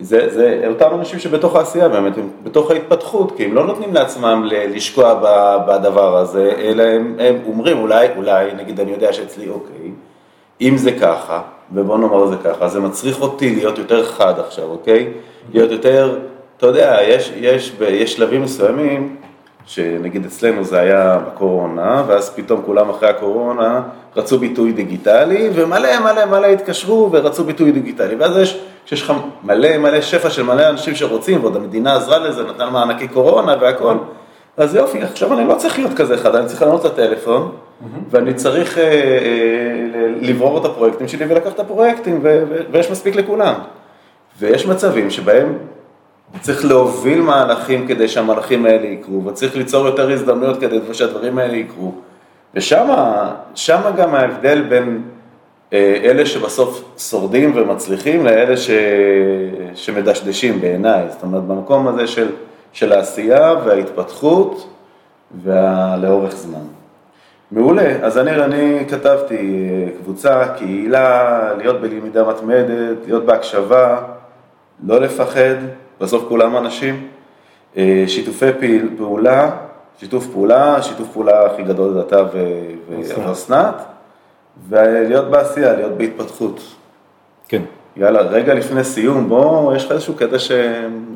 זה, זה אותם אנשים שבתוך העשייה באמת, הם בתוך ההתפתחות, כי הם לא נותנים לעצמם לשקוע בדבר הזה, אלא הם, הם אומרים, אולי, אולי, נגיד אני יודע שאצלי, אוקיי, אם זה ככה, ובוא נאמר זה ככה, זה מצריך אותי להיות יותר חד עכשיו, אוקיי? להיות יותר אתה יודע, יש, יש, יש שלבים מסוימים, שנגיד אצלנו זה היה בקורונה, ואז פתאום כולם אחרי הקורונה רצו ביטוי דיגיטלי, ומלא מלא מלא התקשרו ורצו ביטוי דיגיטלי. ואז יש, כשיש לך מלא מלא שפע של מלא אנשים שרוצים, ועוד המדינה עזרה לזה, נתן מענקי קורונה והכל, אז יופי, עכשיו אני לא צריך להיות כזה אחד, אני צריך לענות את הטלפון, ואני צריך אה, אה, לברור את הפרויקטים שלי ולקחת את הפרויקטים, ויש מספיק לכולם. ויש מצבים שבהם צריך להוביל מהלכים כדי שהמהלכים האלה יקרו, וצריך ליצור יותר הזדמנויות כדי שהדברים האלה יקרו. ושם גם ההבדל בין אה, אלה שבסוף שורדים ומצליחים לאלה ש, שמדשדשים בעיניי. זאת אומרת, במקום הזה של, של העשייה וההתפתחות ולאורך זמן. מעולה, אז אני, אני כתבתי אה, קבוצה, קהילה, להיות בלמידה מתמדת, להיות בהקשבה, לא לפחד. בסוף כולם אנשים, אה, שיתופי פעולה, שיתוף פעולה, שיתוף פעולה הכי גדול זה אתה ואסנת, ולהיות בעשייה, להיות בהתפתחות. כן. יאללה, רגע לפני סיום, בוא, יש לך איזשהו קטע, ש...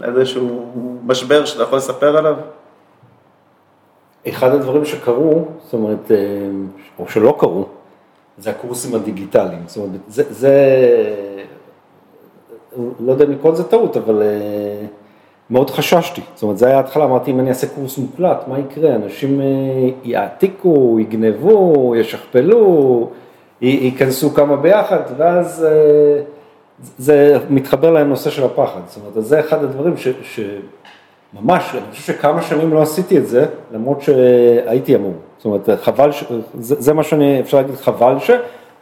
איזשהו משבר שאתה יכול לספר עליו? אחד הדברים שקרו, זאת אומרת, אה, או שלא קרו, זה הקורסים הדיגיטליים. זאת אומרת, זה, זה לא יודע אם לקרוא לזה טעות, אבל אה, מאוד חששתי. זאת אומרת, זה היה ההתחלה, אמרתי, אם אני אעשה קורס מוקלט, מה יקרה? אנשים אה, יעתיקו, יגנבו, ישכפלו, ייכנסו כמה ביחד, ואז אה, זה מתחבר לנושא של הפחד. זאת אומרת, זה אחד הדברים ש... ש... ממש, אני חושב שכמה שנים לא עשיתי את זה, למרות שהייתי אמור. זאת אומרת, חבל, ש... זה, זה מה שאני, אפשר להגיד, חבל ש...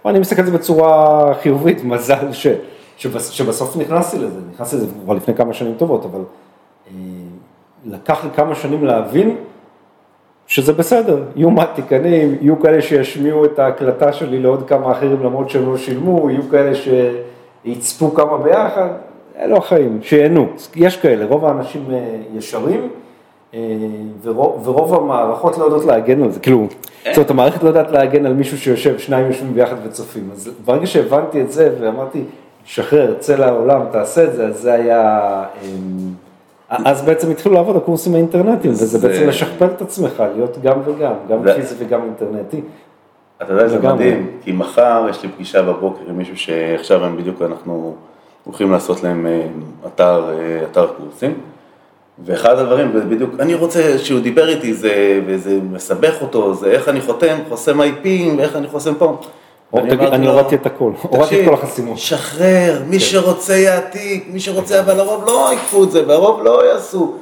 אני מסתכל על זה בצורה חיובית, מזל ש... שבס, שבסוף נכנסתי לזה, נכנסתי לזה כבר לפני כמה שנים טובות, אבל אה, לקח לי כמה שנים להבין שזה בסדר, יהיו מעתיקנים, יהיו כאלה שישמיעו את ההקלטה שלי לעוד כמה אחרים למרות שהם לא שילמו, יהיו כאלה שיצפו כמה ביחד, אלו החיים, שיהנו, יש כאלה, רוב האנשים אה, ישרים. אה, ורוב, ורוב המערכות לא יודעות להגן על זה, כאילו, זאת אומרת, המערכת לא יודעת להגן על מישהו שיושב, שניים יושבים ביחד וצופים, אז ברגע שהבנתי את זה ואמרתי, שחרר, צא לעולם, תעשה את זה, אז זה היה, אמ, אז בעצם התחילו לעבוד הקורסים האינטרנטיים, וזה בעצם לשכפל את עצמך, להיות גם וגם, גם פיזי וגם אינטרנטי. אתה יודע, זה מדהים, כי מחר יש לי פגישה בבוקר עם מישהו שעכשיו הם בדיוק, אנחנו הולכים לעשות להם אה, אתר, אה, אתר קורסים, ואחד הדברים, בדיוק, אני רוצה שהוא דיבר איתי, זה, וזה מסבך אותו, זה איך אני חותם, חוסם IP, ואיך אני חוסם פה. אני הורדתי את הכל, הורדתי את כל החסימות. שחרר, מי כן. שרוצה יעתיק, מי שרוצה, אבל הרוב לא ייקחו את זה, והרוב לא יעשו.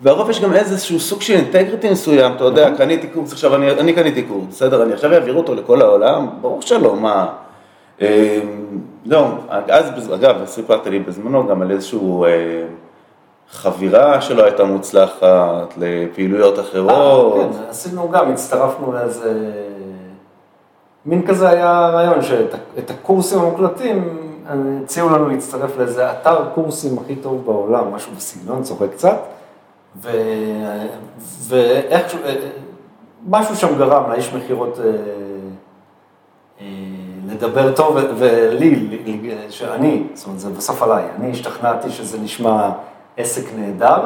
והרוב יש גם איזשהו סוג של אינטגריטי מסוים, אתה יודע, נכון. קניתי קורס, עכשיו אני קניתי קורס, בסדר, אני עכשיו אעביר אותו לכל העולם, ברור שלא, מה. אמ, לא, אז אגב, סיפרת לי בזמנו גם על איזשהו אה, חבירה שלא הייתה מוצלחת לפעילויות אחרות. אה, כן, עשינו גם, הצטרפנו לאיזה... מין כזה היה הרעיון, שאת הקורסים המוקלטים, הציעו לנו להצטרף לאיזה אתר קורסים הכי טוב בעולם, משהו בסגנון, צוחק קצת, ואיכשהו, משהו שם גרם לאיש מכירות אה, אה, לדבר טוב, ו- ולי, לי- לי- שאני, זאת אומרת, זה בסוף עליי, אני השתכנעתי שזה נשמע עסק נהדר,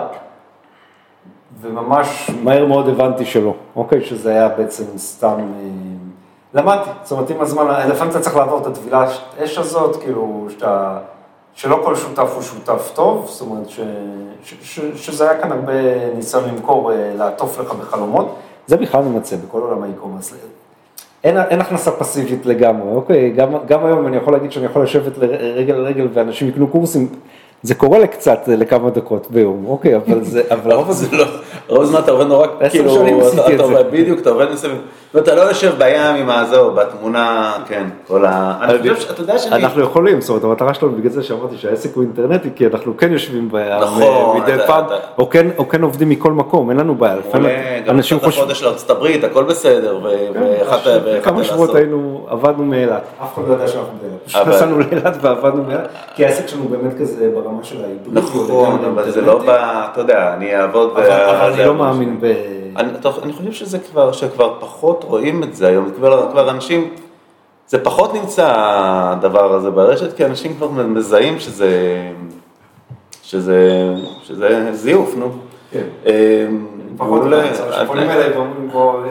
וממש מהר מאוד הבנתי שלא, אוקיי? שזה היה בעצם סתם... למדתי, זאת אומרת, עם הזמן, לפעמים אתה צריך לעבור את הטבילה אש הזאת, כאילו, שאתה, שלא כל שותף הוא שותף טוב, זאת אומרת, ש, ש, ש, שזה היה כאן הרבה ניסיון למכור, אה, לעטוף לך בחלומות. זה בכלל ממצא בכל עולם האי-קומרס. אין, אין הכנסה פסיבית לגמרי, אוקיי? גם, גם היום אני יכול להגיד שאני יכול לשבת רגל לרגל ואנשים יקנו קורסים, זה קורה לקצת, לכמה דקות ביום, אוקיי, אבל זה, אבל רוב זה לא, רוב הזמן אתה עובד נורא, כאילו, אתה-. עובד בדיוק, אתה עובד מסביב, ואתה לא יושב בים עם הזהו, בתמונה, כן, כל ה... אני חושב שאתה יודע שאני... אנחנו יכולים, זאת אומרת, המטרה שלנו בגלל זה שאמרתי שהעסק הוא אינטרנטי, כי אנחנו כן יושבים בים נכון, מדי פעם, או כן- או כן עובדים מכל מקום, אין לנו בעיה. לפעמים גם אנשים קצת חושבים... החודש לארצות הברית, הכל בסדר, ו- ואחת ואחת כמה שבועות לעשות. היינו, עבדנו מאילת. אף אחד לא יודע שאנחנו באילת. פשוט נסענו לאילת ועבדנו מאילת, כי העסק שלנו באמת כזה ברמה של ההיברידי. נכון, אבל זה לא בא, אתה יודע, אני אעבוד... אבל אני לא. מאמין ב... אני, חושב שזה כבר, שכבר פחות רואים את זה היום, כבר, אנשים, זה פחות נמצא הדבר הזה ברשת, כי אנשים כבר מזהים שזה, שזה, שזה זיוף, נו. כן. אה, פחות מעולה. כשפונים אליי ואומרים פה אה,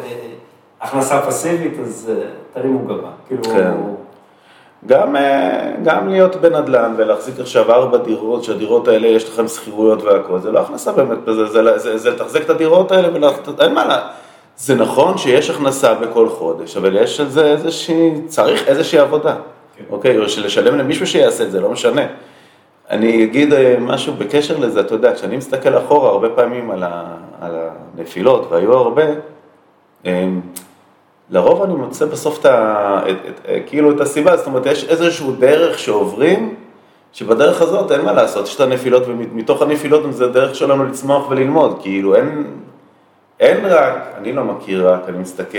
הכנסה פסיבית, אז אה, תרימו גבה. כאילו... גם, אה, גם להיות בנדל"ן ולהחזיק עכשיו ארבע דירות, שהדירות האלה יש לכם שכירויות והכל, זה לא הכנסה באמת, זה, זה, זה, זה, זה לתחזק את הדירות האלה ואין מה, לה- זה נכון שיש הכנסה בכל חודש, אבל יש על זה איזושהי, צריך איזושהי עבודה, כן. אוקיי, או שלשלם למישהו שיעשה את זה, לא משנה. אני אגיד אה, משהו בקשר לזה, אתה יודע, כשאני מסתכל אחורה הרבה פעמים על, ה, על הנפילות, והיו הרבה, אמ, לרוב אני מוצא בסוף את ה, את, את, כאילו את הסיבה, זאת אומרת, יש איזשהו דרך שעוברים, שבדרך הזאת אין מה לעשות, יש את הנפילות, ומתוך הנפילות זה הדרך שלנו לצמוח וללמוד, כאילו אין, אין רק, אני לא מכיר רק, אני מסתכל,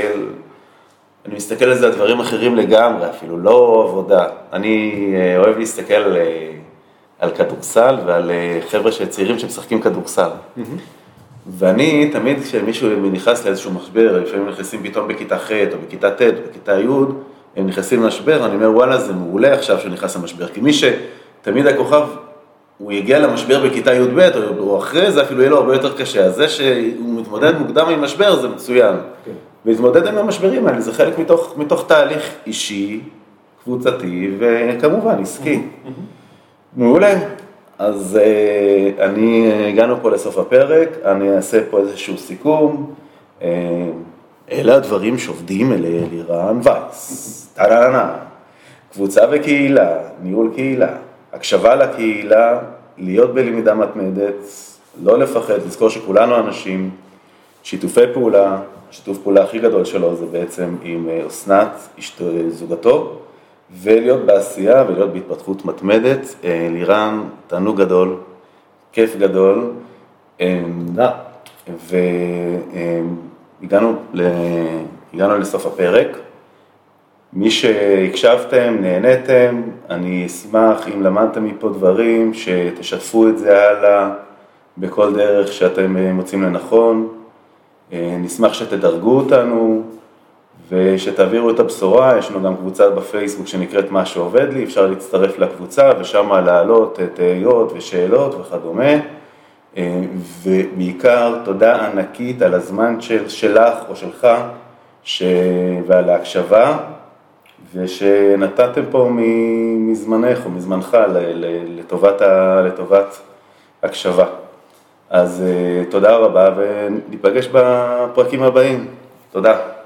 אני מסתכל על זה על דברים אחרים לגמרי, אפילו לא עבודה. אני אה, אוהב להסתכל על, אה, על כדורסל ועל אה, חבר'ה צעירים שמשחקים כדורסל. ואני, תמיד כשמישהו נכנס לאיזשהו משבר, לפעמים נכנסים פתאום בכיתה ח' או בכיתה ט' או בכיתה י', הם נכנסים למשבר, אני אומר, וואלה, זה מעולה עכשיו שהוא נכנס למשבר. כי מי שתמיד הכוכב, הוא יגיע למשבר בכיתה י"ב, או, או אחרי זה אפילו יהיה לו הרבה יותר קשה. אז זה שהוא מתמודד מוקדם עם משבר זה מצוין. כן. ולהתמודד עם המשברים האלה זה חלק מתוך, מתוך תהליך אישי, קבוצתי וכמובן עסקי. מעולה. אז אה, אני, אה, הגענו פה לסוף הפרק, אני אעשה פה איזשהו סיכום. אה, אלה הדברים שעובדים אל לירן וייס, טה-נה-נה-נה, קבוצה וקהילה, ניהול קהילה, הקשבה לקהילה, להיות בלמידה מתמדת, לא לפחד, לזכור שכולנו אנשים, שיתופי פעולה, השיתוף פעולה הכי גדול שלו זה בעצם עם אסנת, זוגתו, ולהיות בעשייה ולהיות בהתפתחות מתמדת. אה, לירן, תענוג גדול, כיף גדול. אה, תודה. והגענו ל... הגענו לסוף הפרק. מי שהקשבתם, נהניתם, אני אשמח אם למדתם מפה דברים, שתשתפו את זה הלאה בכל דרך שאתם אה, מוצאים לנכון. אה, נשמח שתדרגו אותנו ושתעבירו את הבשורה, יש לנו גם קבוצה בפייסבוק שנקראת מה שעובד לי, אפשר להצטרף לקבוצה ושם להעלות תהיות ושאלות וכדומה. אה, ובעיקר תודה ענקית על הזמן של, שלך או שלך ש... ועל ההקשבה ושנתתם פה מזמנך או מזמנך. לטובת, ה... לטובת הקשבה. אז אה, תודה רבה וניפגש בפרקים הבאים. תודה.